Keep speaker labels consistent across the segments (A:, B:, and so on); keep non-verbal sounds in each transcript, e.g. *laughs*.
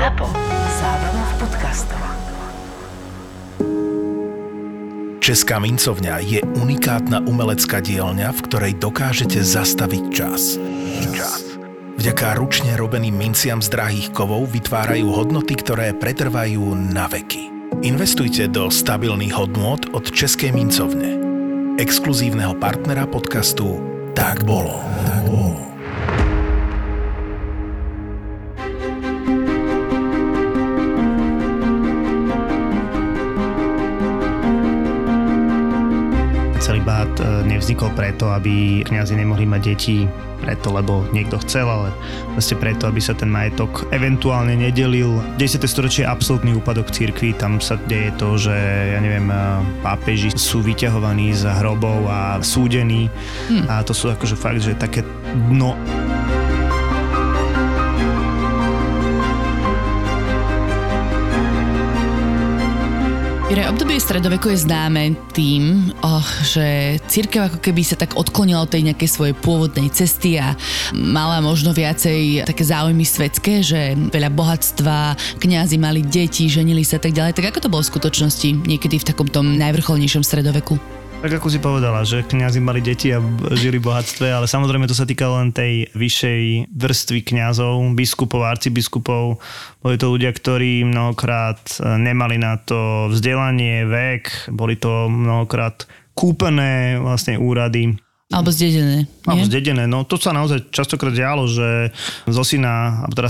A: ZAPO. Zábrná v podcastov.
B: Česká mincovňa je unikátna umelecká dielňa, v ktorej dokážete zastaviť čas. Čas. Vďaka ručne robeným minciam z drahých kovov vytvárajú hodnoty, ktoré pretrvajú na veky. Investujte do stabilných hodnôt od Českej mincovne. Exkluzívneho partnera podcastu Tak bolo. Tak bolo.
C: Nevznikol preto, aby kňazi nemohli mať deti preto, lebo niekto chcel, ale vlastne preto, aby sa ten majetok eventuálne nedelil. 10. storočie je absolútny úpadok cirkvi, tam sa deje to, že ja neviem, pápeži sú vyťahovaní z hrobov a súdení hmm. a to sú akože fakt, že také dno
D: Juraj, obdobie stredoveku je známe tým, oh, že církev ako keby sa tak odklonila od tej nejakej svojej pôvodnej cesty a mala možno viacej také záujmy svetské, že veľa bohatstva, kňazi mali deti, ženili sa a tak ďalej. Tak ako to bolo v skutočnosti niekedy v takomto najvrcholnejšom stredoveku?
C: Tak ako si povedala, že kňazi mali deti a žili v bohatstve, ale samozrejme to sa týka len tej vyššej vrstvy kňazov, biskupov, arcibiskupov. Boli to ľudia, ktorí mnohokrát e, nemali na to vzdelanie, vek, boli to mnohokrát kúpené vlastne úrady
D: alebo zdedené.
C: Alebo zdedené. No to sa naozaj častokrát dialo, že zo syna, teda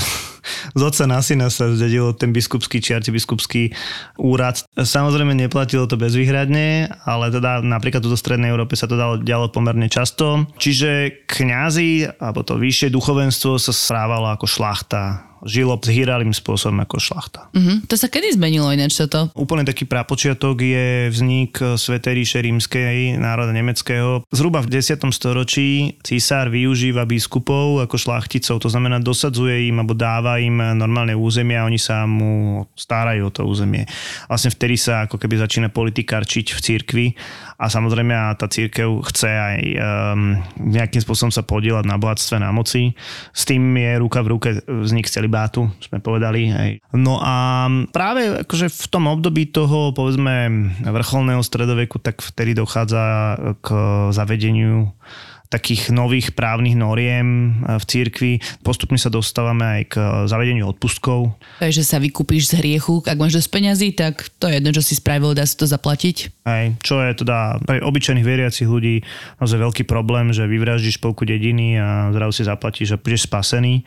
C: z otca na syna sa zdedilo ten biskupský či arcibiskupský úrad. Samozrejme neplatilo to bezvýhradne, ale teda napríklad tu do Strednej Európe sa to dalo, dialo pomerne často. Čiže kňazi, alebo to vyššie duchovenstvo sa správalo ako šlachta žilo hýralým spôsobom ako šlachta.
D: Uh-huh. To sa kedy zmenilo ináč toto?
C: Úplne taký prapočiatok je vznik Svetej ríše rímskej národa nemeckého. Zhruba v 10. storočí císar využíva biskupov ako šlachticov, to znamená dosadzuje im alebo dáva im normálne územie a oni sa mu starajú o to územie. Vlastne vtedy sa ako keby začína politikárčiť v cirkvi a samozrejme tá církev chce aj um, nejakým spôsobom sa podielať na bohatstve, na moci. S tým je ruka v ruke vznik celibátu, sme povedali. Hej. No a práve akože v tom období toho povedzme vrcholného stredoveku, tak vtedy dochádza k zavedeniu takých nových právnych noriem eh, v cirkvi. Postupne sa dostávame aj k zavedeniu odpustkov.
D: Takže sa vykúpiš z hriechu, ak máš dosť peňazí, tak to je jedno, čo si spravil, dá sa to zaplatiť.
C: Aj, čo je teda pre obyčajných veriacich ľudí naozaj veľký problém, že vyvraždíš polku dediny a zrazu si zaplatíš a budeš spasený.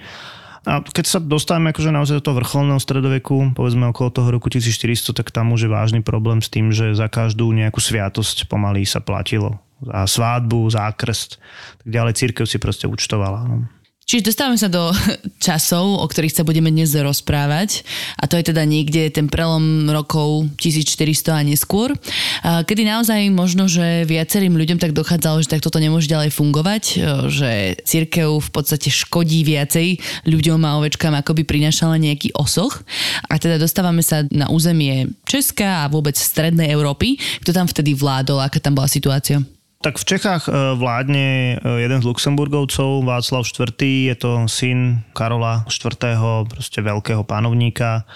C: A keď sa dostávame akože naozaj do toho vrcholného stredoveku, povedzme okolo toho roku 1400, tak tam už je vážny problém s tým, že za každú nejakú sviatosť pomaly sa platilo za svádbu, za krst, tak ďalej církev si proste účtovala. No.
D: Čiže dostávame sa do *laughs* časov, o ktorých sa budeme dnes rozprávať a to je teda niekde ten prelom rokov 1400 a neskôr, kedy naozaj možno, že viacerým ľuďom tak dochádzalo, že tak toto nemôže ďalej fungovať, že církev v podstate škodí viacej ľuďom a ovečkám, ako by prinašala nejaký osoch. A teda dostávame sa na územie Česka a vôbec strednej Európy. Kto tam vtedy vládol, aká tam bola situácia?
C: Tak v Čechách e, vládne e, jeden z Luxemburgovcov, Václav IV. Je to syn Karola IV. proste veľkého panovníka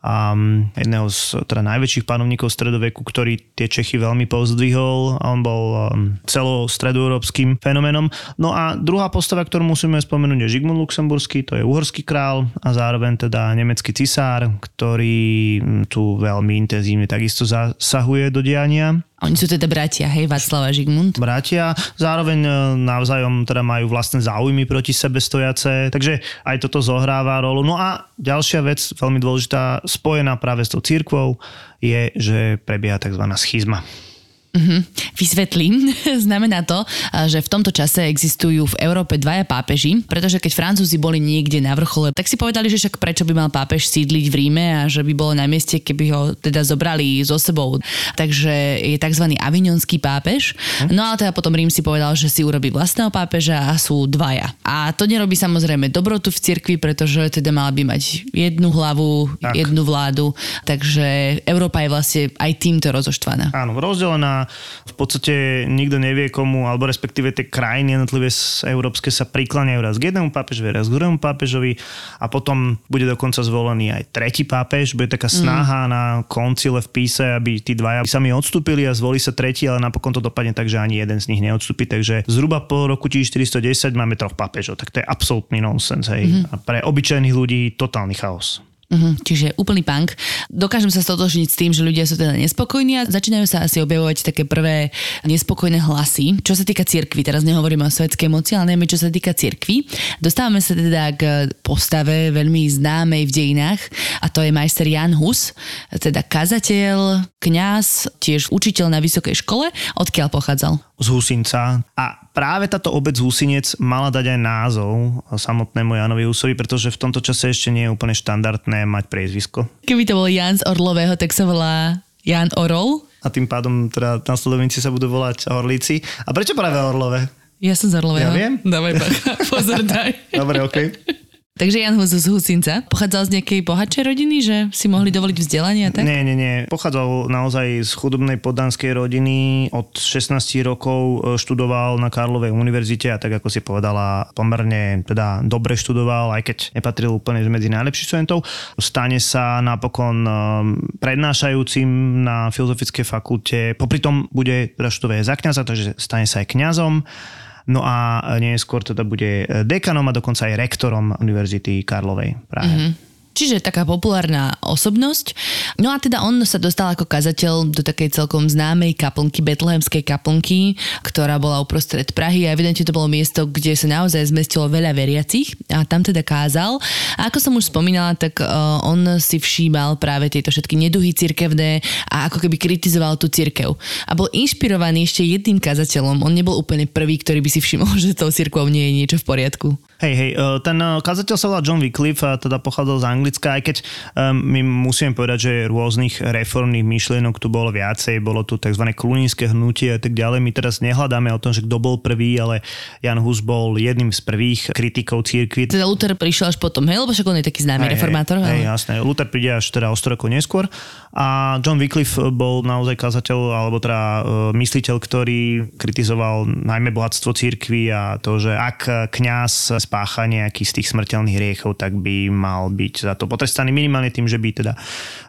C: a jedného z teda najväčších panovníkov stredoveku, ktorý tie Čechy veľmi pozdvihol on bol um, celostredoeurópskym fenomenom. No a druhá postava, ktorú musíme spomenúť je Žigmund Luxemburský, to je uhorský král a zároveň teda nemecký cisár, ktorý tu veľmi intenzívne takisto zasahuje do diania.
D: Oni sú teda bratia, hej, Václav a Žigmund?
C: Bratia, zároveň e, navzájom teda majú vlastné záujmy proti sebe stojace, takže aj toto zohráva rolu. No a ďalšia vec, veľmi dôležitá, spojená práve s tou církvou, je, že prebieha tzv. schizma.
D: Uh-huh. Vysvetlím. *laughs* Znamená to, že v tomto čase existujú v Európe dvaja pápeži, pretože keď Francúzi boli niekde na vrchole, tak si povedali, že však prečo by mal pápež sídliť v Ríme a že by bolo na mieste, keby ho teda zobrali so sebou. Takže je tzv. avignonský pápež. Uh-huh. No ale teda potom Rím si povedal, že si urobí vlastného pápeža a sú dvaja. A to nerobí samozrejme dobrotu v cirkvi, pretože teda mala by mať jednu hlavu, tak. jednu vládu. Takže Európa je vlastne aj týmto rozoštvaná.
C: Áno, rozdelená a v podstate nikto nevie komu, alebo respektíve tie krajiny jednotlivé z európske sa prikláňajú raz k jednému pápežovi, raz k druhému pápežovi a potom bude dokonca zvolený aj tretí pápež. Bude taká snaha mm. na koncile v píse, aby tí dvaja sami odstúpili a zvolí sa tretí, ale napokon to dopadne tak, že ani jeden z nich neodstúpi. Takže zhruba po roku 1410 máme troch pápežov. Tak to je absolútny nonsens. Hej. Mm-hmm. A pre obyčajných ľudí totálny chaos.
D: Uh-huh, čiže úplný punk. Dokážem sa stotožniť s tým, že ľudia sú teda nespokojní a začínajú sa asi objavovať také prvé nespokojné hlasy. Čo sa týka cirkvi, teraz nehovoríme o svetskej moci, ale najmä čo sa týka cirkvi. Dostávame sa teda k postave veľmi známej v dejinách a to je majster Jan Hus, teda kazateľ, kňaz, tiež učiteľ na vysokej škole. Odkiaľ pochádzal?
C: Z Husinca. A práve táto obec Husinec mala dať aj názov samotnému Janovi Husovi, pretože v tomto čase ešte nie je úplne štandardné mať priezvisko.
D: Keby to bol Jan z Orlového, tak sa volá Jan Orol.
C: A tým pádom teda nasledovníci sa budú volať Orlíci. A prečo práve Orlové?
D: Ja som z Orlového.
C: Ja viem.
D: Dávaj bacha, *laughs* pozor daj.
C: Dobre, okej. Okay.
D: Takže Jan Hus z Husinca pochádzal z nejakej bohatšej rodiny, že si mohli dovoliť vzdelanie a tak?
C: Nie, nie, nie. Pochádzal naozaj z chudobnej poddanskej rodiny. Od 16 rokov e, študoval na Karlovej univerzite a tak ako si povedala, pomerne teda dobre študoval, aj keď nepatril úplne medzi najlepších študentov. Stane sa napokon e, prednášajúcim na Filozofickej fakulte. Popri tom bude teda za kniaza, takže stane sa aj kňazom. No a neskôr teda bude dekanom a dokonca aj rektorom Univerzity Karlovej Prahe. Mm-hmm.
D: Čiže taká populárna osobnosť. No a teda on sa dostal ako kazateľ do takej celkom známej kaplnky, betlehemskej kaplnky, ktorá bola uprostred Prahy a evidentne to bolo miesto, kde sa naozaj zmestilo veľa veriacich a tam teda kázal. A ako som už spomínala, tak uh, on si všímal práve tieto všetky neduhy cirkevné a ako keby kritizoval tú cirkev. A bol inšpirovaný ešte jedným kazateľom. On nebol úplne prvý, ktorý by si všimol, *laughs* že tou cirkvou nie je niečo v poriadku.
C: Hej, hej, e, ten e, kazateľ sa volá John Wycliffe a teda pochádzal z Anglicka, aj keď um, my musíme povedať, že rôznych reformných myšlienok tu bolo viacej, bolo tu tzv. klunínske hnutie a tak ďalej. My teraz nehľadáme o tom, že kto bol prvý, ale Jan Hus bol jedným z prvých kritikov církvy.
D: Teda Luther prišiel až potom, hej, lebo však on je taký známy hej, reformátor.
C: Hej, ale... jasné. Luther príde až teda o 100 rokov neskôr a John Wycliffe bol naozaj kazateľ, alebo teda mysliteľ, ktorý kritizoval najmä bohatstvo církvy a to, že ak kňaz spácha nejaký z tých smrteľných hriechov, tak by mal byť za to potrestaný minimálne tým, že by teda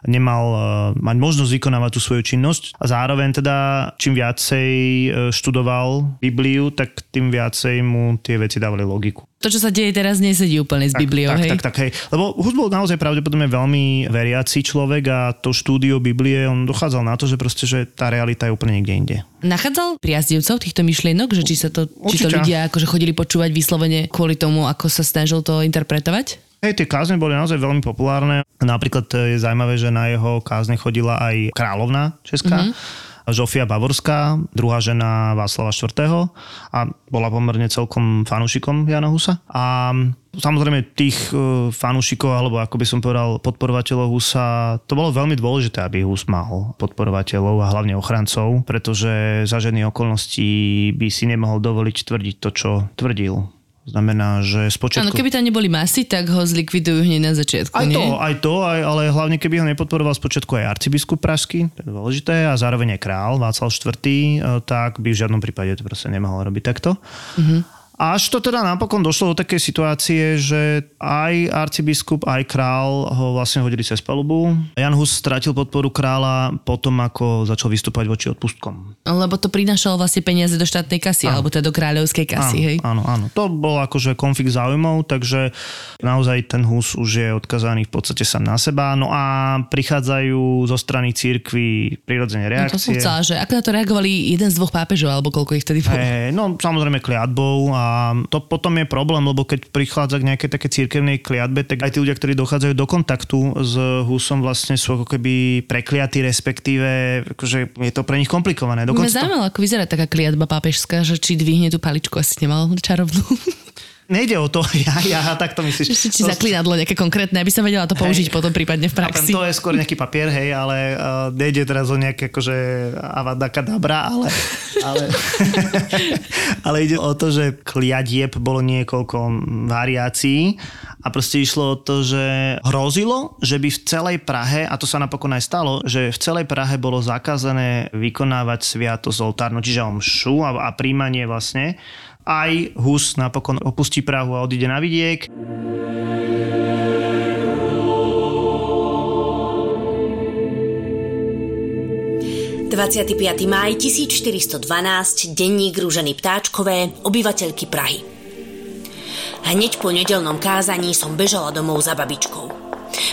C: nemal uh, mať možnosť vykonávať tú svoju činnosť. A zároveň teda čím viacej uh, študoval Bibliu, tak tým viacej mu tie veci dávali logiku
D: to, čo sa deje teraz, nesedí úplne s Bibliou,
C: tak,
D: hej?
C: Tak, tak, hej. Lebo Hus bol naozaj pravdepodobne veľmi veriaci človek a to štúdio Biblie, on dochádzal na to, že proste, že tá realita je úplne niekde inde.
D: Nachádzal priaznivcov týchto myšlienok, že či, sa to, či to ľudia akože chodili počúvať vyslovene kvôli tomu, ako sa snažil to interpretovať?
C: Hej, tie kázne boli naozaj veľmi populárne. Napríklad je zaujímavé, že na jeho kázne chodila aj kráľovna česká. Mm-hmm Žofia Bavorská, druhá žena Václava IV. a bola pomerne celkom fanúšikom Jana Husa. A samozrejme tých e, fanúšikov, alebo ako by som povedal podporovateľov Husa, to bolo veľmi dôležité, aby Hus mal podporovateľov a hlavne ochrancov, pretože za žiadnych okolností by si nemohol dovoliť tvrdiť to, čo tvrdil Znamená, že spočiatku...
D: Áno, keby tam neboli masy, tak ho zlikvidujú hneď na začiatku,
C: aj
D: nie?
C: To, aj to, aj, ale hlavne keby ho nepodporoval spočiatku aj arcibiskup Pražský, to je dôležité, a zároveň aj král Václav IV, eh, tak by v žiadnom prípade to proste nemohol robiť takto. Mm-hmm. Až to teda napokon došlo do takej situácie, že aj arcibiskup, aj král ho vlastne hodili cez palubu. Jan Hus stratil podporu kráľa potom, ako začal vystúpať voči odpustkom.
D: Lebo to prinašalo vlastne peniaze do štátnej kasy, áno. alebo teda do kráľovskej kasy,
C: áno,
D: hej?
C: Áno, áno. To bol akože konflikt záujmov, takže naozaj ten Hus už je odkazaný v podstate sám na seba. No a prichádzajú zo strany církvy prirodzene reakcie. No to som
D: chcela, že ako na to reagovali jeden z dvoch pápežov, alebo koľko ich vtedy bolo?
C: Hey, no samozrejme kliatbou a a to potom je problém, lebo keď prichádza k nejakej také církevnej kliatbe, tak aj tí ľudia, ktorí dochádzajú do kontaktu s Husom, vlastne sú ako keby prekliatí, respektíve akože je to pre nich komplikované.
D: Dokonca Mňa zaujímalo, to... ako vyzerá taká kliatba pápežská, že či dvihne tú paličku, asi nemal čarovnú. *laughs*
C: Nejde o to, *laughs* ja, ja, tak to myslíš.
D: Ešte ti zaklínadlo nejaké konkrétne, aby som vedela to použiť
C: Hej.
D: potom prípadne v
C: Chápem,
D: praxi.
C: to je skôr nejaký papier, hej, ale uh, nejde teraz o nejaké akože avada kadabra, ale, *laughs* ale, *laughs* ale ide o to, že kliadieb bolo niekoľko variácií a proste išlo o to, že hrozilo, že by v celej Prahe, a to sa napokon aj stalo, že v celej Prahe bolo zakázané vykonávať sviatosť oltárnu, čiže omšu a, a príjmanie vlastne. Aj Hus napokon opustí Prahu a odíde na vidiek.
E: 25. máj 1412, denník Rúženy Ptáčkové, obyvateľky Prahy. Hneď po nedelnom kázaní som bežala domov za babičkou.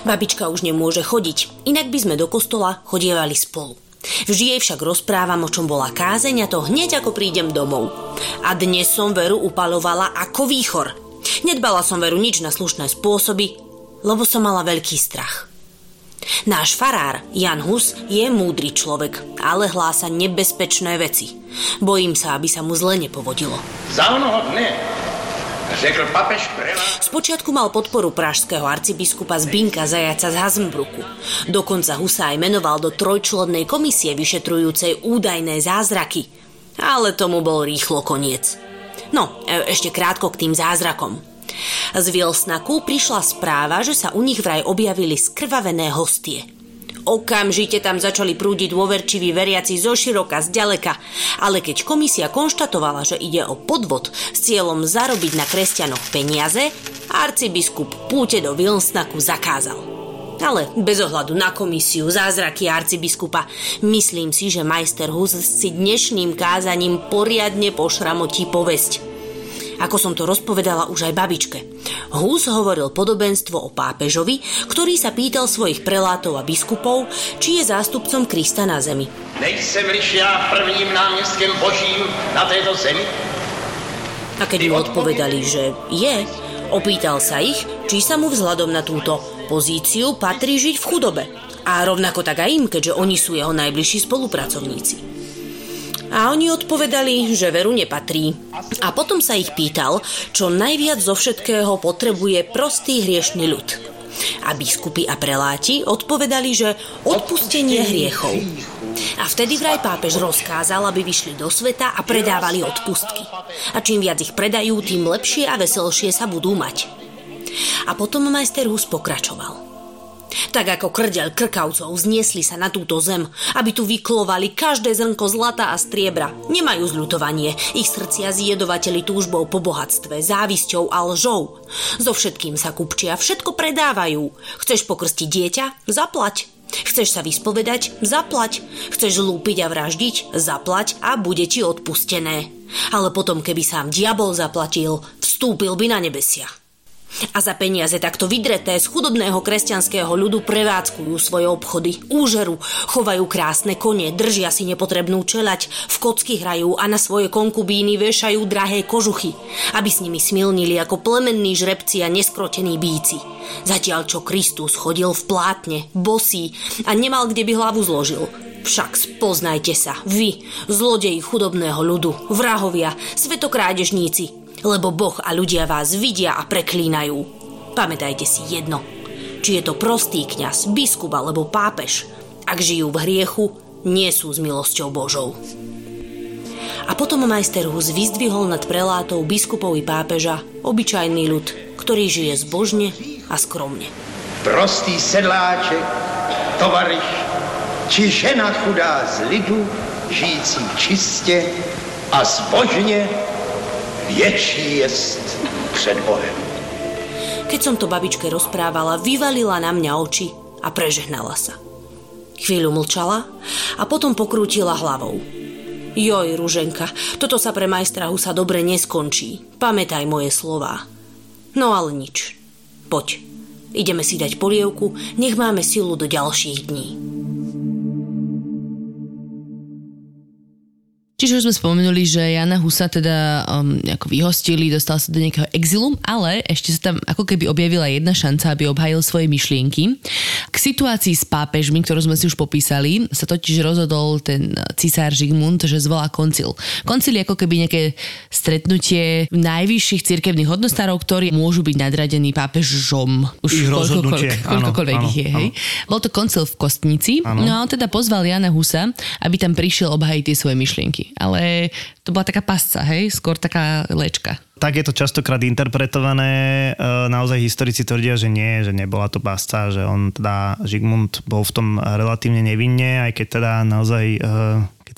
E: Babička už nemôže chodiť, inak by sme do kostola chodievali spolu. Vždy jej však rozprávam, o čom bola kázeň a to hneď ako prídem domov. A dnes som Veru upalovala ako výchor. Nedbala som Veru nič na slušné spôsoby, lebo som mala veľký strach. Náš farár, Jan Hus, je múdry človek, ale hlása nebezpečné veci. Bojím sa, aby sa mu zle nepovodilo.
F: Za onoho dne řekl papež prelát
E: Spočiatku mal podporu pražského arcibiskupa Zbinka Zajaca z Hazmbruku. Dokonca Husa aj menoval do trojčlennej komisie vyšetrujúcej údajné zázraky. Ale tomu bol rýchlo koniec. No, e- ešte krátko k tým zázrakom. Z Vilsnaku prišla správa, že sa u nich vraj objavili skrvavené hostie. Okamžite tam začali prúdiť dôverčiví veriaci zo široka, z ďaleka, ale keď komisia konštatovala, že ide o podvod s cieľom zarobiť na kresťanoch peniaze, arcibiskup púte do Vilsnaku zakázal. Ale bez ohľadu na komisiu, zázraky arcibiskupa, myslím si, že majster Hus si dnešným kázaním poriadne pošramotí povesť. Ako som to rozpovedala už aj babičke. Hus hovoril podobenstvo o pápežovi, ktorý sa pýtal svojich prelátov a biskupov, či je zástupcom Krista na zemi.
F: Nejsem-liž já prvním náměstkem božím na této zemi?
E: A keď mu odpovedali, že je, opýtal sa ich, či sa mu vzhľadom na túto pozíciu patrí žiť v chudobe. A rovnako tak aj im, keďže oni sú jeho najbližší spolupracovníci. A oni odpovedali, že veru nepatrí. A potom sa ich pýtal, čo najviac zo všetkého potrebuje prostý hriešný ľud. A biskupy a preláti odpovedali, že odpustenie hriechov. A vtedy vraj pápež rozkázal, aby vyšli do sveta a predávali odpustky. A čím viac ich predajú, tým lepšie a veselšie sa budú mať. A potom majster Hus pokračoval. Tak ako krdeľ krkavcov zniesli sa na túto zem, aby tu vyklovali každé zrnko zlata a striebra. Nemajú zľutovanie, ich srdcia zjedovateli túžbou po bohatstve, závisťou a lžou. So všetkým sa kupčia, všetko predávajú. Chceš pokrstiť dieťa? Zaplať. Chceš sa vyspovedať? Zaplať. Chceš lúpiť a vraždiť? Zaplať a bude ti odpustené. Ale potom, keby sám diabol zaplatil, vstúpil by na nebesia. A za peniaze takto vydreté z chudobného kresťanského ľudu prevádzkujú svoje obchody, úžeru, chovajú krásne kone, držia si nepotrebnú čelať, v kocky hrajú a na svoje konkubíny vešajú drahé kožuchy, aby s nimi smilnili ako plemenní žrebci a neskrotení bíci. Zatiaľ čo Kristus chodil v plátne, bosý a nemal kde by hlavu zložil. Však spoznajte sa, vy, zlodeji chudobného ľudu, vrahovia, svetokrádežníci, lebo Boh a ľudia vás vidia a preklínajú. Pamätajte si jedno. Či je to prostý kňaz, biskup alebo pápež, ak žijú v hriechu, nie sú s milosťou Božou. A potom majster Hus vyzdvihol nad prelátou biskupov i pápeža obyčajný ľud, ktorý žije zbožne a skromne.
F: Prostý sedláček, tovariš, či žena chudá z lidu, žijící čistě a zbožně, větší jest před Bohem.
E: Keď som to babičke rozprávala, vyvalila na mňa oči a prežehnala sa. Chvíľu mlčala a potom pokrútila hlavou. Joj, Ruženka, toto sa pre majstra Husa dobre neskončí. Pamätaj moje slová. No ale nič. Poď. Ideme si dať polievku, nech máme silu do ďalších dní.
D: Čiže už sme spomenuli, že Jana Husa teda um, ako vyhostili, dostal sa do nejakého exilu, ale ešte sa tam ako keby objavila jedna šanca, aby obhajil svoje myšlienky. K situácii s pápežmi, ktorú sme si už popísali, sa totiž rozhodol ten cisár Žigmund, že zvolá koncil. Koncil je ako keby nejaké stretnutie najvyšších cirkevných hodnostárov, ktorí môžu byť nadradení pápežom.
C: Ich rozhodnutie, áno,
D: ich je, hej. Bol to koncil v Kostnici,
C: Áno.
D: no a on teda pozval Jana Husa, aby tam prišiel obhajiť tie svoje myšlienky. Ale to bola taká pasca, hej, skôr taká lečka.
C: Tak je to častokrát interpretované. E, Naozaj historici tvrdia, že nie, že nebola to pasca, že on teda, Žigmund bol v tom relatívne nevinne, aj keď teda naozaj e,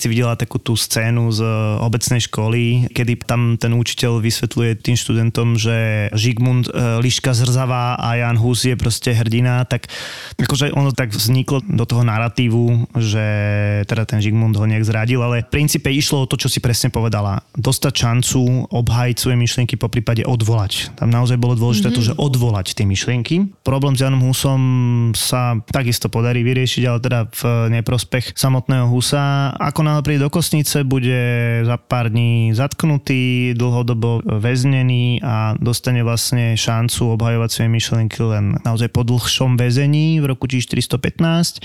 C: si videla takú tú scénu z e, obecnej školy, kedy tam ten učiteľ vysvetľuje tým študentom, že Žigmund e, Liška zrzavá a Jan Hus je proste hrdina, tak akože ono tak vzniklo do toho narratívu, že teda ten Žigmund ho nejak zradil, ale v princípe išlo o to, čo si presne povedala. Dostať šancu obhájiť svoje myšlienky, po prípade odvolať. Tam naozaj bolo dôležité mm-hmm. to, že odvolať tie myšlienky. Problém s Janom Husom sa takisto podarí vyriešiť, ale teda v neprospech samotného Husa. Ako náhle príde do kosnice, bude za pár dní zatknutý, dlhodobo väznený a dostane vlastne šancu obhajovať svoje myšlienky len naozaj po dlhšom väzení v roku 1415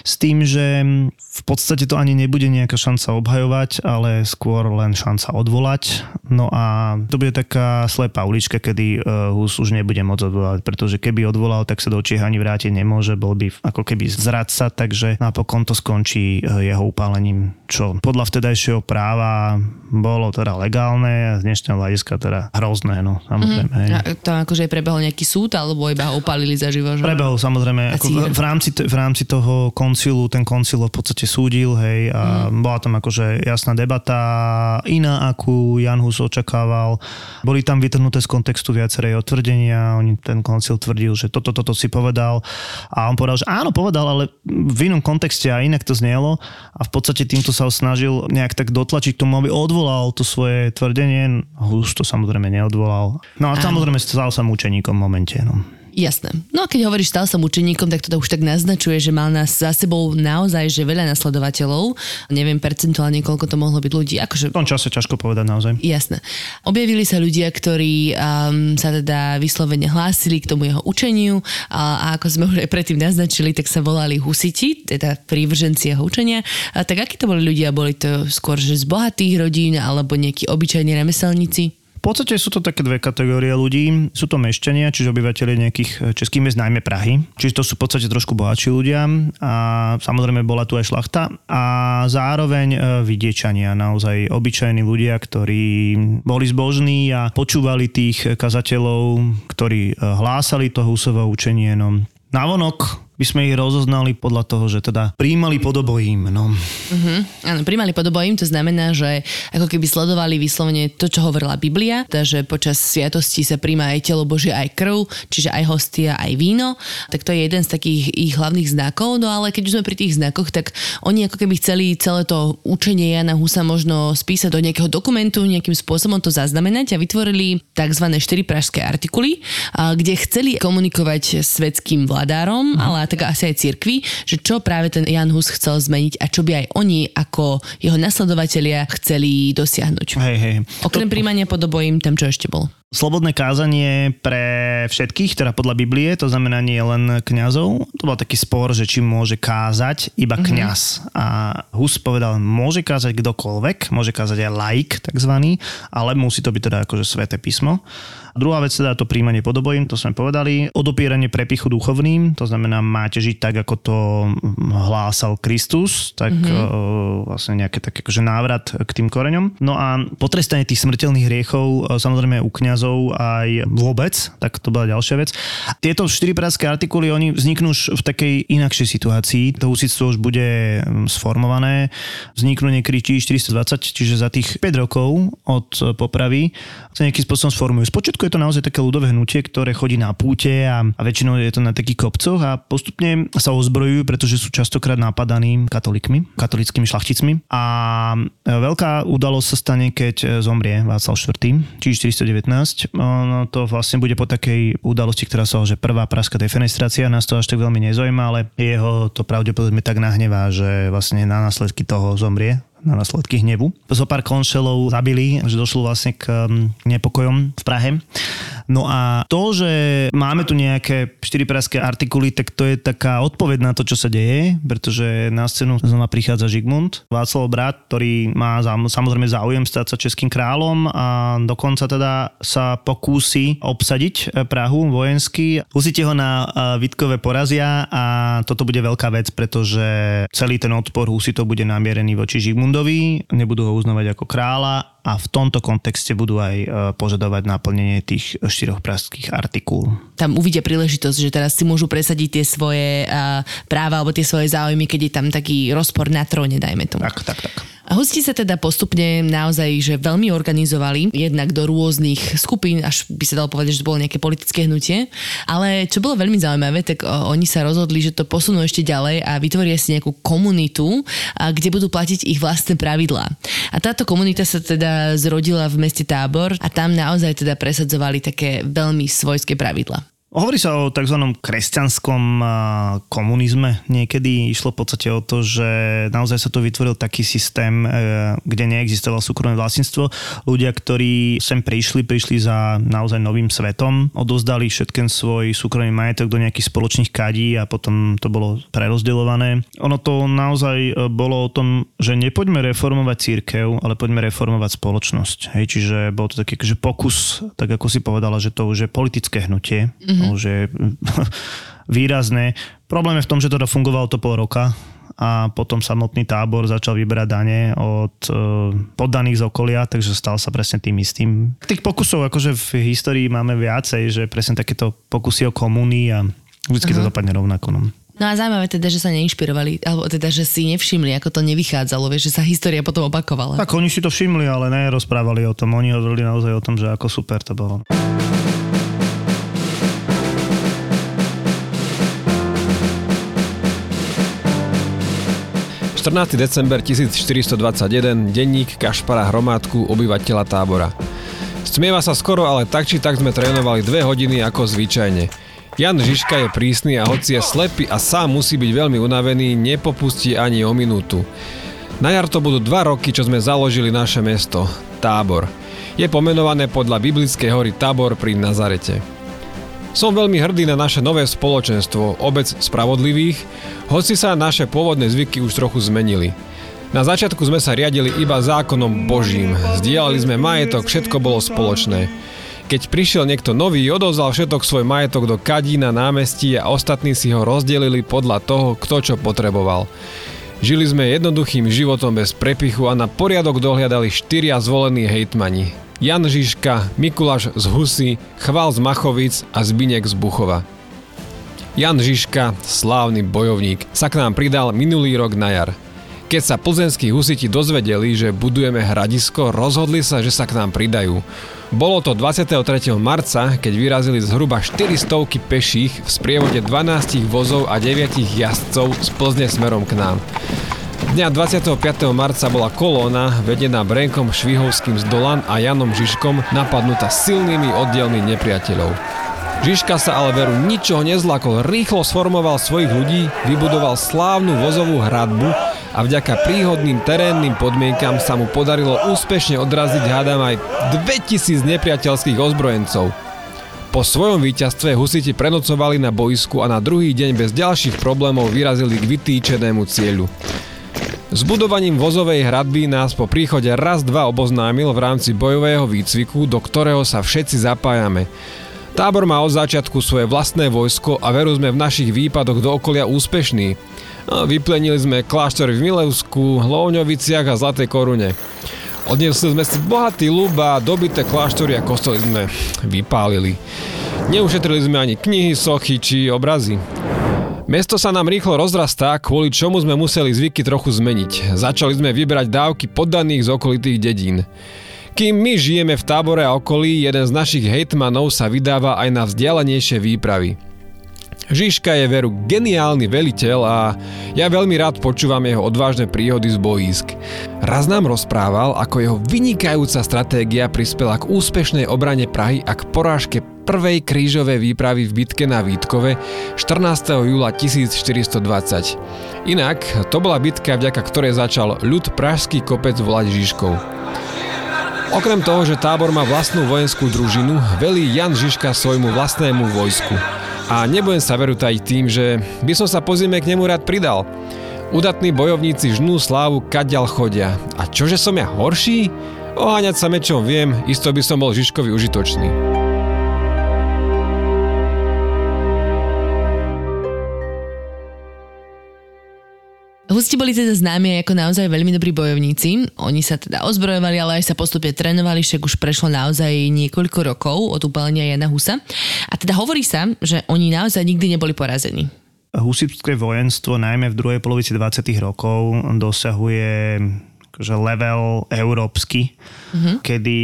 C: s tým, že v podstate to ani nebude nejaká šanca obhajovať, ale skôr len šanca odvolať. No a to bude taká slepá ulička, kedy uh, Hus už nebude môcť odvolať, pretože keby odvolal, tak sa do Čiech ani vrátiť nemôže, bol by ako keby zradca, takže napokon to skončí uh, jeho upálením, čo podľa vtedajšieho práva bolo teda legálne a z dnešného hľadiska teda hrozné, no samozrejme. Mm,
D: A to akože prebehol nejaký súd, alebo iba ho upálili zaživo? Že...
C: Prebehol samozrejme, ako v, rámci, v rámci toho koncilu, ten koncil v podstate súdil, hej, a mm. bola tam akože jasná debata, iná, akú Jan Hus očakával. Boli tam vytrhnuté z kontextu viaceré otvrdenia, oni, ten koncil tvrdil, že toto, toto si povedal a on povedal, že áno, povedal, ale v inom kontexte a inak to znelo a v podstate týmto sa ho snažil nejak tak dotlačiť k tomu, aby odvolal to svoje tvrdenie. Hus to samozrejme neodvolal. No a samozrejme stal sa mučeníkom v momente. No.
D: Jasné. No a keď hovoríš, stal som učeníkom, tak to už tak naznačuje, že mal nás za sebou naozaj že veľa nasledovateľov. Neviem percentuálne, koľko to mohlo byť ľudí. Akože
C: V tom čase ťažko povedať naozaj.
D: Jasné. Objavili sa ľudia, ktorí um, sa teda vyslovene hlásili k tomu jeho učeniu a, a ako sme už aj predtým naznačili, tak sa volali husiti, teda prívrženci jeho učenia. A tak akí to boli ľudia? Boli to skôr že z bohatých rodín alebo nejakí obyčajní remeselníci?
C: V podstate sú to také dve kategórie ľudí. Sú to mešťania, čiže obyvateľe nejakých eh, českých miest, najmä Prahy. Čiže to sú v podstate trošku bohatší ľudia a samozrejme bola tu aj šlachta a zároveň eh, vidiečania, naozaj obyčajní ľudia, ktorí boli zbožní a počúvali tých kazateľov, ktorí eh, hlásali to Husovo učenie. No. Navonok by sme ich rozoznali podľa toho, že teda príjmali podobojím. No.
D: Uh-huh. Áno, primali podobojím, to znamená, že ako keby sledovali vyslovene to, čo hovorila Biblia, teda, že počas sviatosti sa príjma aj telo Božie, aj krv, čiže aj hostia, aj víno. Tak to je jeden z takých ich hlavných znakov, no ale keď už sme pri tých znakoch, tak oni ako keby chceli celé to učenie Jana Husa možno spísať do nejakého dokumentu, nejakým spôsobom to zaznamenať a vytvorili tzv. štyri pražské artikuly, kde chceli komunikovať svetským vladárom, ale tak asi aj cirkvi, že čo práve ten Jan Hus chcel zmeniť a čo by aj oni ako jeho nasledovatelia chceli dosiahnuť.
C: Hej, hej.
D: Okrem príjmania podobojím, tam čo ešte bolo?
C: Slobodné kázanie pre všetkých, teda podľa Biblie, to znamená nie len kňazov. To bol taký spor, že či môže kázať iba kňaz. A Hus povedal, môže kázať kdokoľvek, môže kázať aj laik takzvaný, ale musí to byť teda akože sveté písmo. A druhá vec teda to príjmanie podobojím, to sme povedali. Odopieranie prepichu duchovným, to znamená máte žiť tak, ako to hlásal Kristus, tak mm-hmm. vlastne nejaký taký akože návrat k tým koreňom. No a potrestanie tých smrteľných hriechov, e, samozrejme u kňazov aj vôbec, tak to bola ďalšia vec. Tieto štyri pražské artikuly, oni vzniknú už v takej inakšej situácii. To husitstvo už bude mm, sformované. Vzniknú niekedy 420, čiže za tých 5 rokov od e, popravy sa nejakým spôsobom sformujú. Spočiatku je to naozaj také ľudové hnutie, ktoré chodí na púte a, a väčšinou je to na takých kopcoch a postupne sa ozbrojujú, pretože sú častokrát napadaní katolíkmi, katolickými šlachticmi. A e, veľká udalosť sa stane, keď e, zomrie Václav IV, či 419. No, to vlastne bude po takej udalosti, ktorá sa že prvá pražská defenestrácia, nás to až tak veľmi nezaujíma, ale jeho to pravdepodobne tak nahnevá, že vlastne na následky toho zomrie na následky hnevu. Zo pár konšelov zabili, že došlo vlastne k um, nepokojom v Prahe. No a to, že máme tu nejaké štyri pražské artikuly, tak to je taká odpoveď na to, čo sa deje, pretože na scénu znova prichádza Žigmund, Václav brat, ktorý má samozrejme záujem stať sa českým kráľom a dokonca teda sa pokúsi obsadiť eh, Prahu vojensky. Husite ho na eh, Vitkové porazia a toto bude veľká vec, pretože celý ten odpor Husitov bude namierený voči Žigmundovi, nebudú ho uznávať ako kráľa a v tomto kontexte budú aj e, požadovať naplnenie tých štyroch pražských artikúl.
D: Tam uvidia príležitosť, že teraz si môžu presadiť tie svoje práva alebo tie svoje záujmy, keď je tam taký rozpor na tróne, dajme tomu.
C: Tak, tak, tak.
D: Hosti sa teda postupne naozaj že veľmi organizovali, jednak do rôznych skupín, až by sa dalo povedať, že to bolo nejaké politické hnutie. Ale čo bolo veľmi zaujímavé, tak o, oni sa rozhodli, že to posunú ešte ďalej a vytvoria si nejakú komunitu, kde budú platiť ich vlastné pravidlá. A táto komunita sa teda zrodila v meste Tábor a tam naozaj teda presadzovali také veľmi svojské pravidlá.
C: Hovorí sa o tzv. kresťanskom komunizme. Niekedy išlo v podstate o to, že naozaj sa tu vytvoril taký systém, e, kde neexistovalo súkromné vlastníctvo. Ľudia, ktorí sem prišli, prišli za naozaj novým svetom, odozdali všetken svoj súkromný majetok do nejakých spoločných kadí a potom to bolo prerozdeľované. Ono to naozaj e, bolo o tom, že nepoďme reformovať církev, ale poďme reformovať spoločnosť. Hej, čiže bol to taký akože pokus, tak ako si povedala, že to už je politické hnutie. Mm-hmm mm-hmm. už je výrazné. Problém je v tom, že teda fungovalo to pol roka a potom samotný tábor začal vyberať dane od e, poddaných z okolia, takže stal sa presne tým istým. Tých pokusov akože v histórii máme viacej, že presne takéto pokusy o komúny a vždy uh-huh. to dopadne rovnako. No.
D: No a zaujímavé teda, že sa neinšpirovali, alebo teda, že si nevšimli, ako to nevychádzalo, vieš, že sa história potom opakovala.
C: Tak oni si to všimli, ale nerozprávali o tom. Oni hovorili naozaj o tom, že ako super to bolo.
G: 14. december 1421, denník Kašpara Hromádku, obyvateľa tábora. Smieva sa skoro, ale tak či tak sme trénovali dve hodiny ako zvyčajne. Jan Žižka je prísny a hoci je slepý a sám musí byť veľmi unavený, nepopustí ani o minútu. Na jar to budú dva roky, čo sme založili naše mesto, Tábor. Je pomenované podľa biblickej hory Tábor pri Nazarete. Som veľmi hrdý na naše nové spoločenstvo, obec spravodlivých, hoci sa naše pôvodné zvyky už trochu zmenili. Na začiatku sme sa riadili iba zákonom Božím, zdieľali sme majetok, všetko bolo spoločné. Keď prišiel niekto nový, odovzal všetok svoj majetok do kadí na námestí a ostatní si ho rozdelili podľa toho, kto čo potreboval. Žili sme jednoduchým životom bez prepichu a na poriadok dohliadali štyria zvolení hejtmani. Jan Žižka, Mikuláš z Husy, Chval z Machovic a Zbinek z Buchova. Jan Žižka, slávny bojovník, sa k nám pridal minulý rok na jar. Keď sa plzenskí husiti dozvedeli, že budujeme hradisko, rozhodli sa, že sa k nám pridajú. Bolo to 23. marca, keď vyrazili zhruba 400 peších v sprievode 12 vozov a 9 jazdcov z Plzne smerom k nám. Dňa 25. marca bola kolóna vedená Brenkom Švihovským z Dolan a Janom Žižkom napadnutá silnými oddielmi nepriateľov. Žižka sa ale veru ničoho nezlakol, rýchlo sformoval svojich ľudí, vybudoval slávnu vozovú hradbu a vďaka príhodným terénnym podmienkam sa mu podarilo úspešne odraziť hádam aj 2000 nepriateľských ozbrojencov. Po svojom víťazstve husiti prenocovali na boisku a na druhý deň bez ďalších problémov vyrazili k vytýčenému cieľu. S budovaním vozovej hradby nás po príchode raz dva oboznámil v rámci bojového výcviku, do ktorého sa všetci zapájame. Tábor má od začiatku svoje vlastné vojsko a veru sme v našich výpadoch do okolia úspešní. Vyplenili sme kláštory v Milevsku, Hlovňoviciach a Zlatej korune. Odniesli sme si bohatý ľub a dobité kláštory a kostoly sme vypálili. Neušetrili sme ani knihy, sochy či obrazy. Mesto sa nám rýchlo rozrastá, kvôli čomu sme museli zvyky trochu zmeniť. Začali sme vyberať dávky poddaných z okolitých dedín. Kým my žijeme v tábore a okolí, jeden z našich hejtmanov sa vydáva aj na vzdialenejšie výpravy. Žižka je veru geniálny veliteľ a ja veľmi rád počúvam jeho odvážne príhody z boísk. Raz nám rozprával, ako jeho vynikajúca stratégia prispela k úspešnej obrane Prahy a k porážke prvej krížovej výpravy v bitke na Vítkove 14. júla 1420. Inak, to bola bitka, vďaka ktorej začal ľud Pražský kopec volať Žižkov. Okrem toho, že tábor má vlastnú vojenskú družinu, velí Jan Žižka svojmu vlastnému vojsku. A nebudem sa veru tajiť tým, že by som sa po zime k nemu rád pridal. Udatní bojovníci žnú slávu kadial chodia. A čože som ja horší? Oháňať sa mečom viem, isto by som bol Žižkovi užitočný.
D: Husti boli teda známi ako naozaj veľmi dobrí bojovníci. Oni sa teda ozbrojovali, ale aj sa postupne trénovali, však už prešlo naozaj niekoľko rokov od upálenia Jana Husa. A teda hovorí sa, že oni naozaj nikdy neboli porazení.
C: Husitské vojenstvo najmä v druhej polovici 20. rokov dosahuje akože level európsky, uh-huh. kedy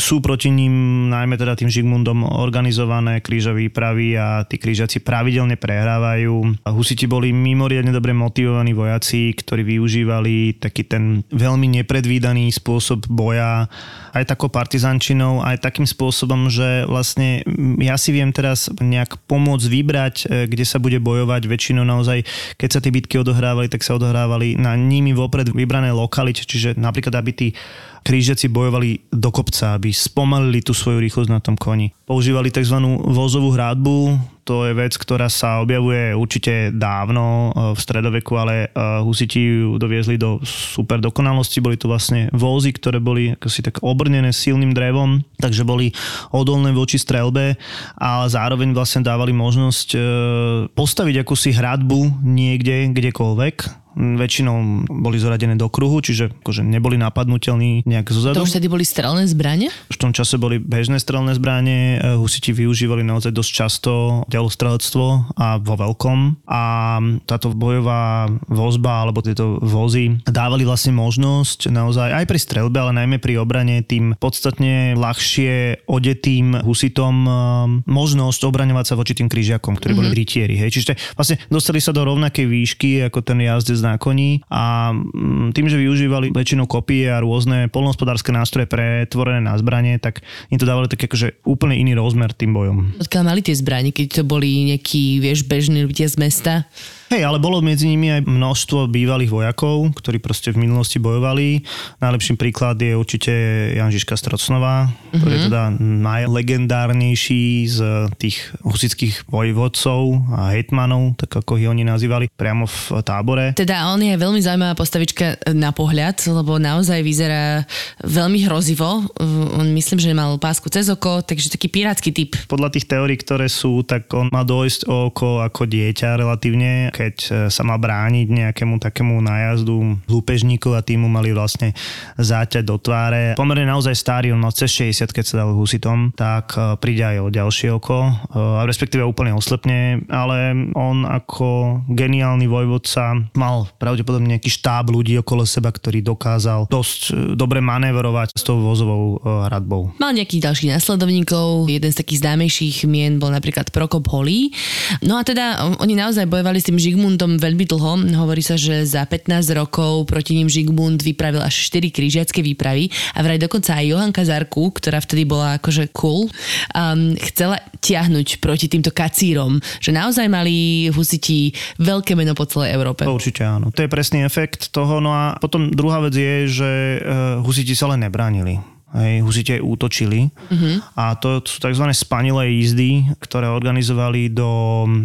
C: sú proti ním, najmä teda tým Žigmundom, organizované krížové výpravy a tí krížaci pravidelne prehrávajú. Husiti boli mimoriadne dobre motivovaní vojaci, ktorí využívali taký ten veľmi nepredvídaný spôsob boja aj takou partizančinou, aj takým spôsobom, že vlastne ja si viem teraz nejak pomôcť vybrať, e, kde sa bude bojovať. Väčšinou naozaj, keď sa tie bitky odohrávali, tak sa odohrávali na nimi vopred vybrané lokality, čiže napríklad, aby tí krížaci bojovali do kopca, aby spomalili tú svoju rýchlosť na tom koni. Používali tzv. vozovú hradbu, to je vec, ktorá sa objavuje určite dávno e, v stredoveku, ale e, husiti ju doviezli do super dokonalosti. Boli to vlastne vozy, ktoré boli si tak obrnené silným drevom, takže boli odolné voči strelbe a zároveň vlastne dávali možnosť e, postaviť akúsi hradbu niekde, kdekoľvek väčšinou boli zoradené do kruhu, čiže akože neboli napadnutelní nejak zozadu.
D: To už tedy boli strelné zbranie?
C: V tom čase boli bežné strelné zbranie, husiti využívali naozaj dosť často delostrelectvo a vo veľkom a táto bojová vozba alebo tieto vozy dávali vlastne možnosť naozaj aj pri strelbe, ale najmä pri obrane tým podstatne ľahšie odetým husitom um, možnosť obraňovať sa voči tým krížiakom, ktorí mm-hmm. boli mhm. rytieri. Hej. Čiže vlastne dostali sa do rovnakej výšky ako ten jazdec na koni a mm, tým, že využívali väčšinou kopie a rôzne polnohospodárske nástroje pretvorené na zbranie, tak im to dávali tak akože úplne iný rozmer tým bojom.
D: Odkiaľ mali tie zbranie, keď to boli nejakí, vieš, bežní ľudia z mesta?
C: Hej, ale bolo medzi nimi aj množstvo bývalých vojakov, ktorí proste v minulosti bojovali. Najlepším príklad je určite Jan Žižka Strocnová, mm-hmm. ktorý je mhm. teda najlegendárnejší z tých husických vojvodcov a hejtmanov, tak ako ich oni nazývali, priamo v tábore.
D: Teda on je veľmi zaujímavá postavička na pohľad, lebo naozaj vyzerá veľmi hrozivo. On myslím, že mal pásku cez oko, takže taký pirátsky typ.
C: Podľa tých teórií, ktoré sú, tak on má dojsť o oko ako dieťa relatívne keď e, sa mal brániť nejakému takému nájazdu lúpežníkov a týmu mali vlastne záťať do tváre. Pomerne naozaj starý, on mal cez 60, keď sa dal husitom, tak e, príde aj o ďalšie oko, e, respektíve úplne oslepne, ale on ako geniálny vojvodca mal pravdepodobne nejaký štáb ľudí okolo seba, ktorý dokázal dosť dobre manévrovať s tou vozovou hradbou.
D: Mal nejakých ďalších následovníkov, jeden z takých známejších mien bol napríklad Prokop Holý. No a teda oni naozaj bojovali s tým Žigmundom veľmi dlho. Hovorí sa, že za 15 rokov proti ním Žigmund vypravil až 4 krížiacké výpravy a vraj dokonca aj Johanka Zarku, ktorá vtedy bola akože cool, um, chcela tiahnuť proti týmto kacírom, že naozaj mali husiti veľké meno po celej Európe.
C: To určite áno. To je presný efekt toho. No a potom druhá vec je, že uh, husiti sa len nebránili Hej, husite útočili uh-huh. a to sú tzv. spanilé jízdy, ktoré organizovali do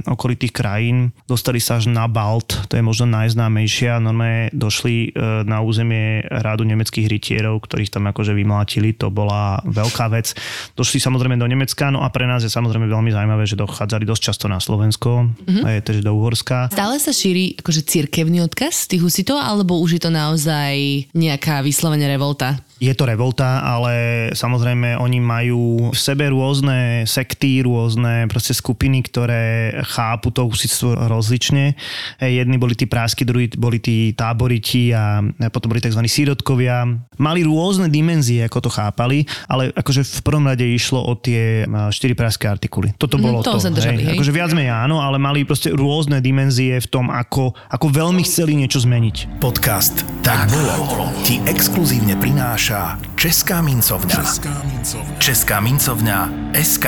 C: okolitých krajín. Dostali sa až na Balt, to je možno najznámejšia. Normálne došli e, na územie rádu nemeckých rytierov, ktorých tam akože vymlátili, to bola veľká vec. Došli samozrejme do Nemecka, no a pre nás je samozrejme veľmi zaujímavé, že dochádzali dosť často na Slovensko, uh-huh. aj teda do Uhorska.
D: Stále sa šíri akože cirkevný odkaz tých husitov, alebo už je to naozaj nejaká vyslovene revolta?
C: Je to revolta, ale samozrejme oni majú v sebe rôzne sekty, rôzne proste skupiny, ktoré chápu to husitstvo rozlične. Jedni boli tí prásky, druhí boli tí táboriti a potom boli tzv. sírotkovia. Mali rôzne dimenzie, ako to chápali, ale akože v prvom rade išlo o tie štyri práske artikuly. Toto bolo mm, to.
D: to držali, hej.
C: Akože viac menej áno, ale mali proste rôzne dimenzie v tom, ako, ako veľmi chceli niečo zmeniť.
B: Podcast Tak bolo ti exkluzívne prináša Česká mincovňa. Česká mincovňa. Česká mincovňa SK.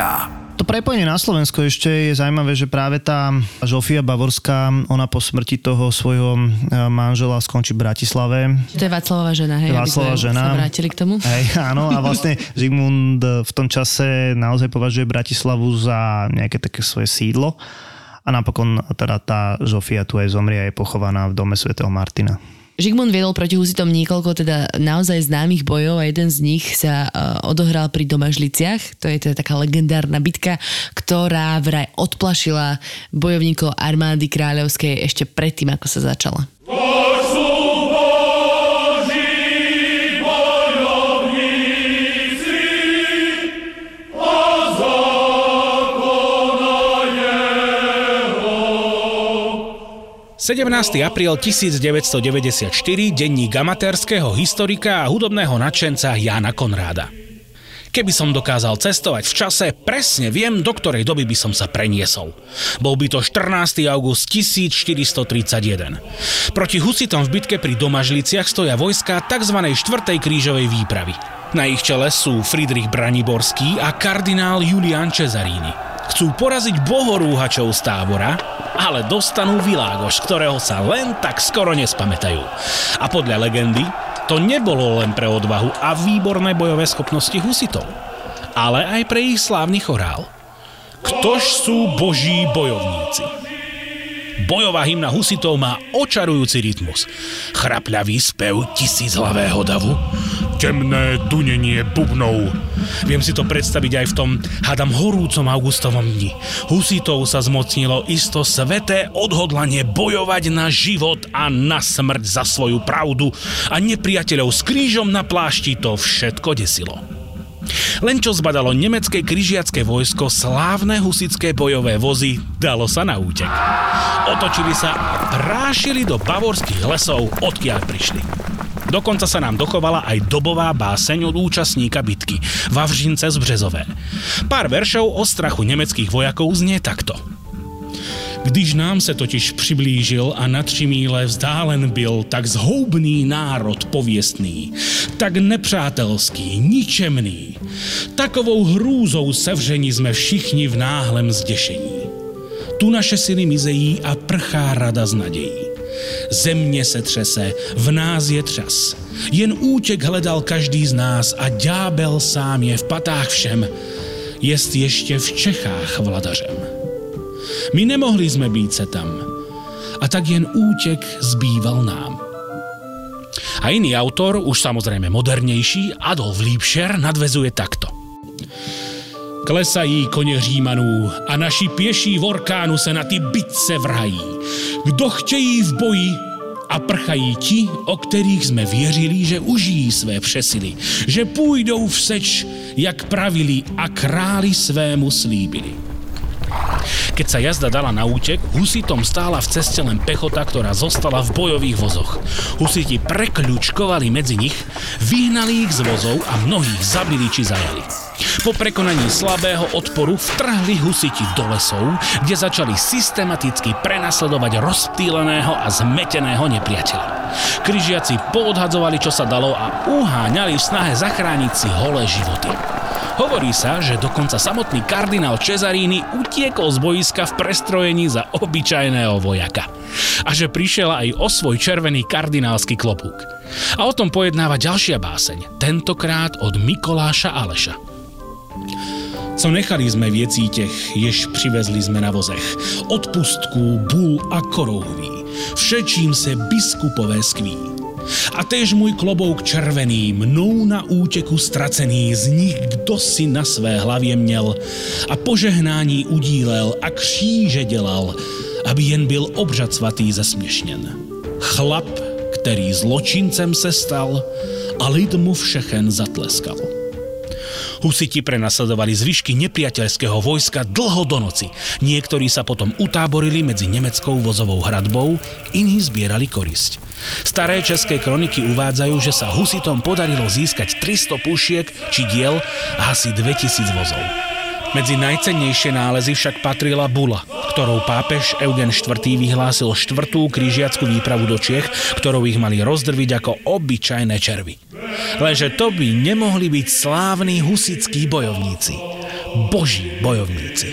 C: To prepojenie na Slovensko ešte je zaujímavé, že práve tá Žofia Bavorská, ona po smrti toho svojho e, manžela skončí v Bratislave.
D: To je Václavová žena, hej? aby
C: Václavová
D: sme
C: žena.
D: sa vrátili k tomu.
C: Hej, áno, a vlastne Zigmund v tom čase naozaj považuje Bratislavu za nejaké také svoje sídlo. A napokon teda tá Žofia tu aj zomrie a je pochovaná v dome svätého Martina.
D: Žigmund viedol proti Husitom niekoľko teda naozaj známych bojov a jeden z nich sa uh, odohral pri Domažliciach. To je teda taká legendárna bitka, ktorá vraj odplašila bojovníkov armády kráľovskej ešte predtým, ako sa začala.
H: Boží
I: 17. apríl 1994, denník amatérskeho historika a hudobného nadšenca Jana Konráda. Keby som dokázal cestovať v čase, presne viem, do ktorej doby by som sa preniesol. Bol by to 14. august 1431. Proti Husitom v bitke pri Domažliciach stoja vojska tzv. 4. krížovej výpravy. Na ich čele sú Friedrich Braniborský a kardinál Julian Cesarini. Chcú poraziť bohorúhačov z tábora, ale dostanú Világoš, ktorého sa len tak skoro nespamätajú. A podľa legendy, to nebolo len pre odvahu a výborné bojové schopnosti husitov, ale aj pre ich slávny chorál. Ktož sú boží bojovníci? Bojová hymna husitov má očarujúci rytmus. Chrapľavý spev tisíchlavého davu, temné dunenie bubnov. Viem si to predstaviť aj v tom, hadam horúcom augustovom dni. Husitov sa zmocnilo isto sveté odhodlanie bojovať na život a na smrť za svoju pravdu a nepriateľov s krížom na plášti to všetko desilo. Len čo zbadalo nemecké križiacké vojsko slávne husické bojové vozy, dalo sa na útek. Otočili sa a prášili do bavorských lesov, odkiaľ prišli. Dokonca sa nám dochovala aj dobová báseň od účastníka bitky, Vavřince z Březové. Pár veršov o strachu nemeckých vojakov znie takto. Když nám se totiž přiblížil a na tři míle vzdálen byl tak zhoubný národ pověstný, tak nepřátelský, ničemný, takovou hrůzou sevření jsme všichni v náhlem zděšení. Tu naše syny mizejí a prchá rada z nadějí. Země se třese, v nás je třas. Jen útěk hledal každý z nás a ďábel sám je v patách všem. Jest ještě v Čechách vladařem. My nemohli jsme být se tam. A tak jen útek zbýval nám. A iný autor, už samozrejme modernejší, Adolf Liebscher, nadvezuje takto. Klesají koně Římanů a naši pěší v orkánu se na ty bitce vrhají. Kdo chtějí v boji a prchají ti, o kterých jsme věřili, že užijí své přesily, že půjdou v seč, jak pravili a králi svému slíbili. Keď sa jazda dala na útek, husitom stála v ceste len pechota, ktorá zostala v bojových vozoch. Husiti prekľučkovali medzi nich, vyhnali ich z vozov a mnohých zabili či zajali. Po prekonaní slabého odporu vtrhli husiti do lesov, kde začali systematicky prenasledovať rozptýleného a zmeteného nepriateľa. Kryžiaci poodhadzovali, čo sa dalo a uháňali v snahe zachrániť si holé životy. Hovorí sa, že dokonca samotný kardinál Cesarini utiekol z boiska v prestrojení za obyčajného vojaka. A že prišiel aj o svoj červený kardinálsky klobúk. A o tom pojednáva ďalšia báseň, tentokrát od Mikoláša Aleša. Co nechali sme v jecítech, jež přivezli sme na vozech, odpustků, bůl a korouhví, všečím se biskupové skví. A též můj klobouk červený, mnou na úteku stracený, z nich kdo si na své hlavě měl a požehnání udílel a kříže dělal, aby jen byl obřad svatý zesměšněn. Chlap, který zločincem se stal a lid mu všechen zatleskal. Husiti prenasledovali zvyšky nepriateľského vojska dlho do noci. Niektorí sa potom utáborili medzi nemeckou vozovou hradbou, iní zbierali korisť. Staré české kroniky uvádzajú, že sa Husitom podarilo získať 300 pušiek či diel a asi 2000 vozov. Medzi najcennejšie nálezy však patrila bula, ktorou pápež Eugen IV. vyhlásil štvrtú krížiackú výpravu do Čiech, ktorou ich mali rozdrviť ako obyčajné červy. Lenže to by nemohli byť slávni husickí bojovníci. boží bojovníci.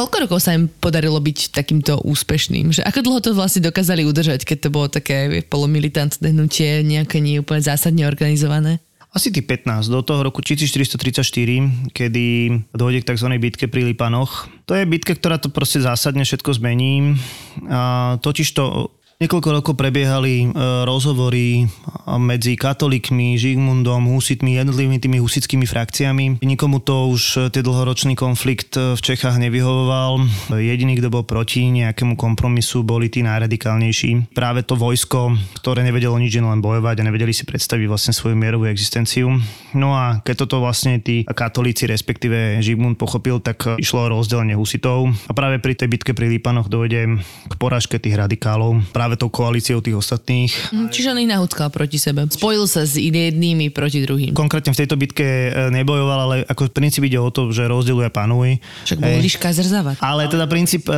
D: Koľko rokov sa im podarilo byť takýmto úspešným? Že ako dlho to vlastne dokázali udržať, keď to bolo také polomilitantné hnutie, nejaké nie úplne zásadne organizované?
C: Asi tých 15 do toho roku 1434, kedy dôjde k tzv. bitke pri Lipanoch. To je bitka, ktorá to proste zásadne všetko zmení. A totiž to Niekoľko rokov prebiehali e, rozhovory medzi katolíkmi, Žigmundom, husitmi, jednotlivými tými husickými frakciami. Nikomu to už e, ten dlhoročný konflikt e, v Čechách nevyhovoval. Jediný, kto bol proti nejakému kompromisu, boli tí najradikálnejší. Práve to vojsko, ktoré nevedelo nič len bojovať a nevedeli si predstaviť vlastne svoju mierovú existenciu. No a keď toto vlastne tí katolíci, respektíve Žigmund pochopil, tak išlo o rozdelenie husitov. A práve pri tej bitke pri Lípanoch dojde k poražke tých radikálov. Práve práve tou koalíciou tých ostatných.
D: Mm, čiže on ich nahúckal proti sebe. Spojil sa s jednými proti druhým.
C: Konkrétne v tejto bitke e, nebojoval, ale ako princíp ide o to, že rozdieluje a panuj.
D: Však bol liška zrzavať.
C: Ale teda princíp e,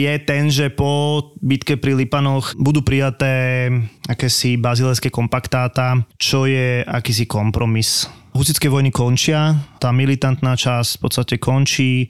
C: je ten, že po bitke pri Lipanoch budú prijaté akési bazileské kompaktáta, čo je akýsi kompromis Husické vojny končia, tá militantná časť v podstate končí.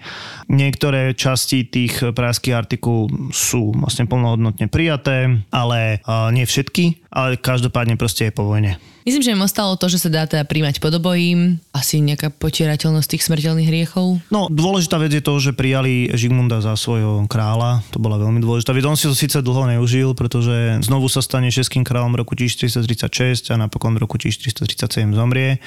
C: Niektoré časti tých pražských artikul sú vlastne plnohodnotne prijaté, ale nie všetky, ale každopádne proste je po vojne.
D: Myslím, že im ostalo to, že sa dá teda príjmať podobojím, asi nejaká potierateľnosť tých smrteľných hriechov.
C: No, dôležitá vec je to, že prijali Žigmunda za svojho kráľa. To bola veľmi dôležitá vec. On si to síce dlho neužil, pretože znovu sa stane českým kráľom roku 1436 a napokon v roku 1437 zomrie.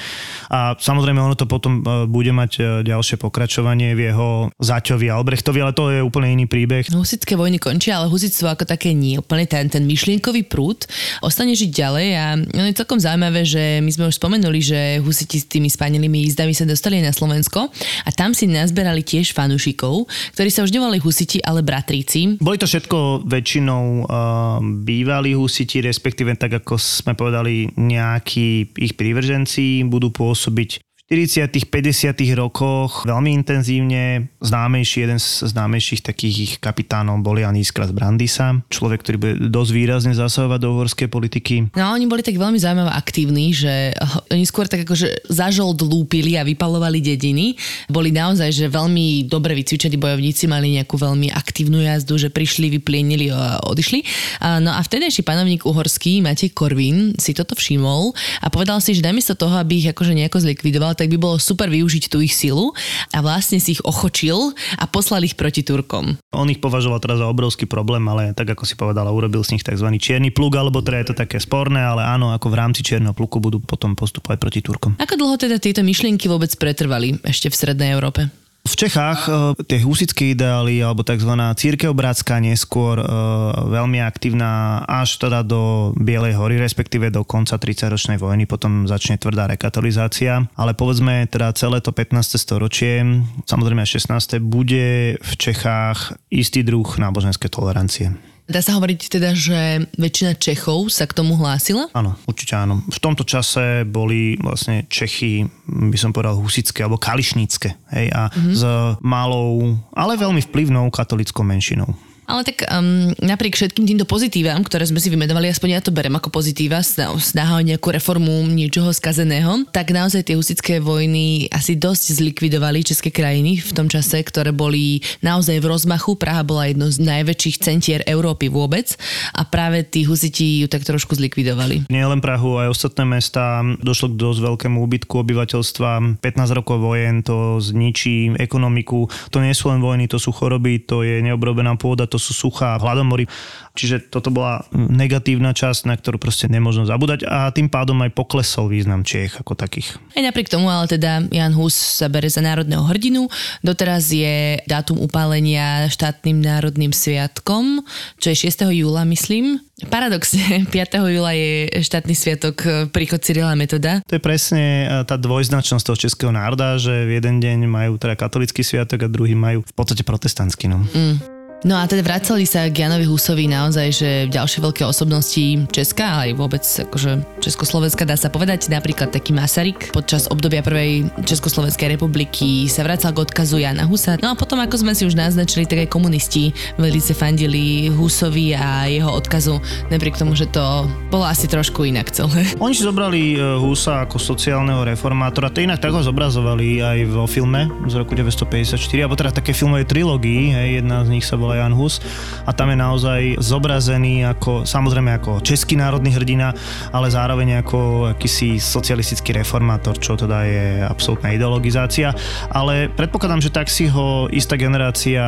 C: A samozrejme ono to potom e, bude mať e, ďalšie pokračovanie v jeho zaťovi Albrechtovi, ale to je úplne iný príbeh.
D: Husické vojny končia, ale husitstvo ako také nie. Úplne ten, ten myšlienkový prúd ostane žiť ďalej a je celkom zaujímavé že my sme už spomenuli, že husiti s tými spánenými jízdami sa dostali na Slovensko a tam si nazberali tiež fanúšikov, ktorí sa už nevolali husiti, ale bratríci.
C: Boli to všetko väčšinou uh, bývalí husiti, respektíve tak ako sme povedali, nejakí ich prívrženci budú pôsobiť 40 50 rokoch veľmi intenzívne. Známejší, jeden z známejších takých ich kapitánov bol Jan Iskra z Brandisa, človek, ktorý bude dosť výrazne zasahovať do uhorskej politiky.
D: No oni boli tak veľmi zaujímavé aktívni, že oni skôr tak akože zažold lúpili a vypalovali dediny. Boli naozaj, že veľmi dobre vycvičení bojovníci, mali nejakú veľmi aktívnu jazdu, že prišli, vyplienili a odišli. No a vtedejší panovník uhorský Matej Korvin si toto všimol a povedal si, že namiesto toho, aby ich akože nejako zlikvidoval, tak by bolo super využiť tú ich silu a vlastne si ich ochočil a poslal ich proti Turkom.
C: On ich považoval teraz za obrovský problém, ale tak ako si povedala, urobil z nich tzv. čierny plug, alebo teda je to také sporné, ale áno, ako v rámci čierneho pluku budú potom postupovať proti Turkom.
D: Ako dlho teda tieto myšlienky vôbec pretrvali ešte v Strednej Európe?
C: V Čechách e, tie husické ideály alebo tzv. církev bratská neskôr e, veľmi aktívna až teda do Bielej hory, respektíve do konca 30-ročnej vojny, potom začne tvrdá rekatolizácia. Ale povedzme teda celé to 15. storočie, samozrejme aj 16. bude v Čechách istý druh náboženskej tolerancie.
D: Dá sa hovoriť teda, že väčšina Čechov sa k tomu hlásila?
C: Áno, určite áno. V tomto čase boli vlastne Čechy, by som povedal, husické alebo kališnícke. Hej, a mm-hmm. s malou, ale veľmi vplyvnou katolickou menšinou.
D: Ale tak um, napriek všetkým týmto pozitívam, ktoré sme si vymenovali, aspoň ja to berem ako pozitíva, snaha o nejakú reformu niečoho skazeného, tak naozaj tie husické vojny asi dosť zlikvidovali české krajiny v tom čase, ktoré boli naozaj v rozmachu. Praha bola jedno z najväčších centier Európy vôbec a práve tí husiti ju tak trošku zlikvidovali.
C: Nie len Prahu, aj ostatné mesta došlo k dosť veľkému úbytku obyvateľstva. 15 rokov vojen to zničí ekonomiku. To nie sú len vojny, to sú choroby, to je neobrobená pôda, to sú suchá hladomory. Čiže toto bola negatívna časť, na ktorú proste nemôžno zabúdať a tým pádom aj poklesol význam Čiech ako takých.
D: Aj napriek tomu, ale teda Jan Hus sa bere za národného hrdinu. Doteraz je dátum upálenia štátnym národným sviatkom, čo je 6. júla, myslím. Paradoxne, 5. *laughs* júla je štátny sviatok príchod Cyrila Metoda.
C: To je presne e, tá dvojznačnosť toho českého národa, že v jeden deň majú teda katolický sviatok a druhý majú v podstate protestantský. No. Mm.
D: No a teda vracali sa k Janovi Husovi naozaj, že ďalšie veľké osobnosti Česka, aj vôbec akože Československa dá sa povedať, napríklad taký Masaryk počas obdobia prvej Československej republiky sa vracal k odkazu Jana Husa. No a potom, ako sme si už naznačili, tak aj komunisti velice fandili Husovi a jeho odkazu, napriek tomu, že to bolo asi trošku inak celé.
C: Oni si zobrali e, Husa ako sociálneho reformátora, to inak tak ho zobrazovali aj vo filme z roku 1954, alebo teda také filmovej trilógii, jedna z nich sa volá Jan Hus a tam je naozaj zobrazený ako, samozrejme ako český národný hrdina, ale zároveň ako akýsi socialistický reformátor, čo teda je absolútna ideologizácia, ale predpokladám, že tak si ho istá generácia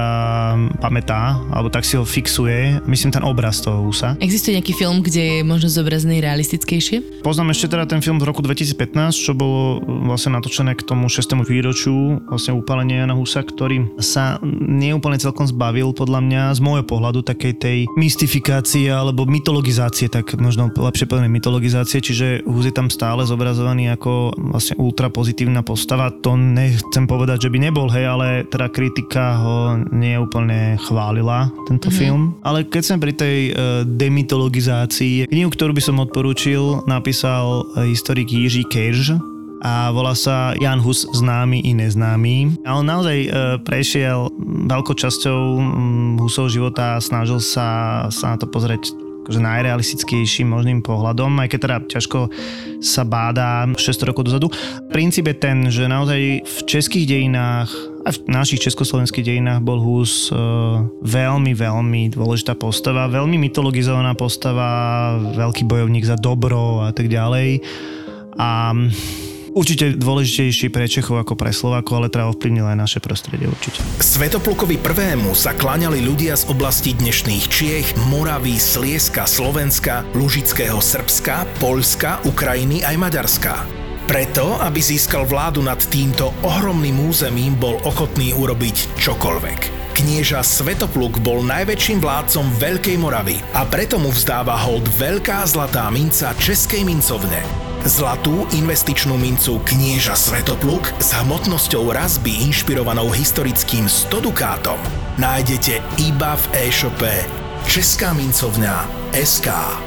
C: pamätá, alebo tak si ho fixuje, myslím ten obraz toho Husa.
D: Existuje nejaký film, kde je možno zobrazený realistickejšie?
C: Poznám ešte teda ten film z roku 2015, čo bolo vlastne natočené k tomu 6. výročiu vlastne upálenia Jana Husa, ktorý sa neúplne celkom zbavil podľa mňa z môjho pohľadu takej tej mystifikácie alebo mytologizácie, tak možno lepšie povedané mytologizácie, čiže Hus je tam stále zobrazovaný ako vlastne ultra pozitívna postava. To nechcem povedať, že by nebol, hej, ale teda kritika ho neúplne chválila, tento mm-hmm. film. Ale keď sme pri tej uh, demitologizácii, knihu, ktorú by som odporúčil, napísal uh, historik Jiří Kejž, a volá sa Jan Hus známy i neznámy. A on naozaj e, prešiel veľkou časťou mm, Husov života a snažil sa, sa na to pozrieť akože najrealistickejším možným pohľadom, aj keď teda ťažko sa báda 600 rokov dozadu. Princíp je ten, že naozaj v českých dejinách a v našich československých dejinách bol Hus e, veľmi, veľmi dôležitá postava, veľmi mytologizovaná postava, veľký bojovník za dobro a tak ďalej. A určite dôležitejší pre Čechov ako pre Slovákov, ale teda ovplyvnil aj naše prostredie určite.
B: Svetoplukovi prvému sa kláňali ľudia z oblasti dnešných Čiech, Moravy, Slieska, Slovenska, Lužického Srbska, Poľska, Ukrajiny aj Maďarska. Preto, aby získal vládu nad týmto ohromným územím, bol ochotný urobiť čokoľvek. Knieža Svetopluk bol najväčším vládcom Veľkej Moravy a preto mu vzdáva hold veľká zlatá minca Českej mincovne. Zlatú investičnú mincu knieža Svetopluk s hmotnosťou razby inšpirovanou historickým 100 dukátom nájdete iba v e-shope Česká mincovňa SK.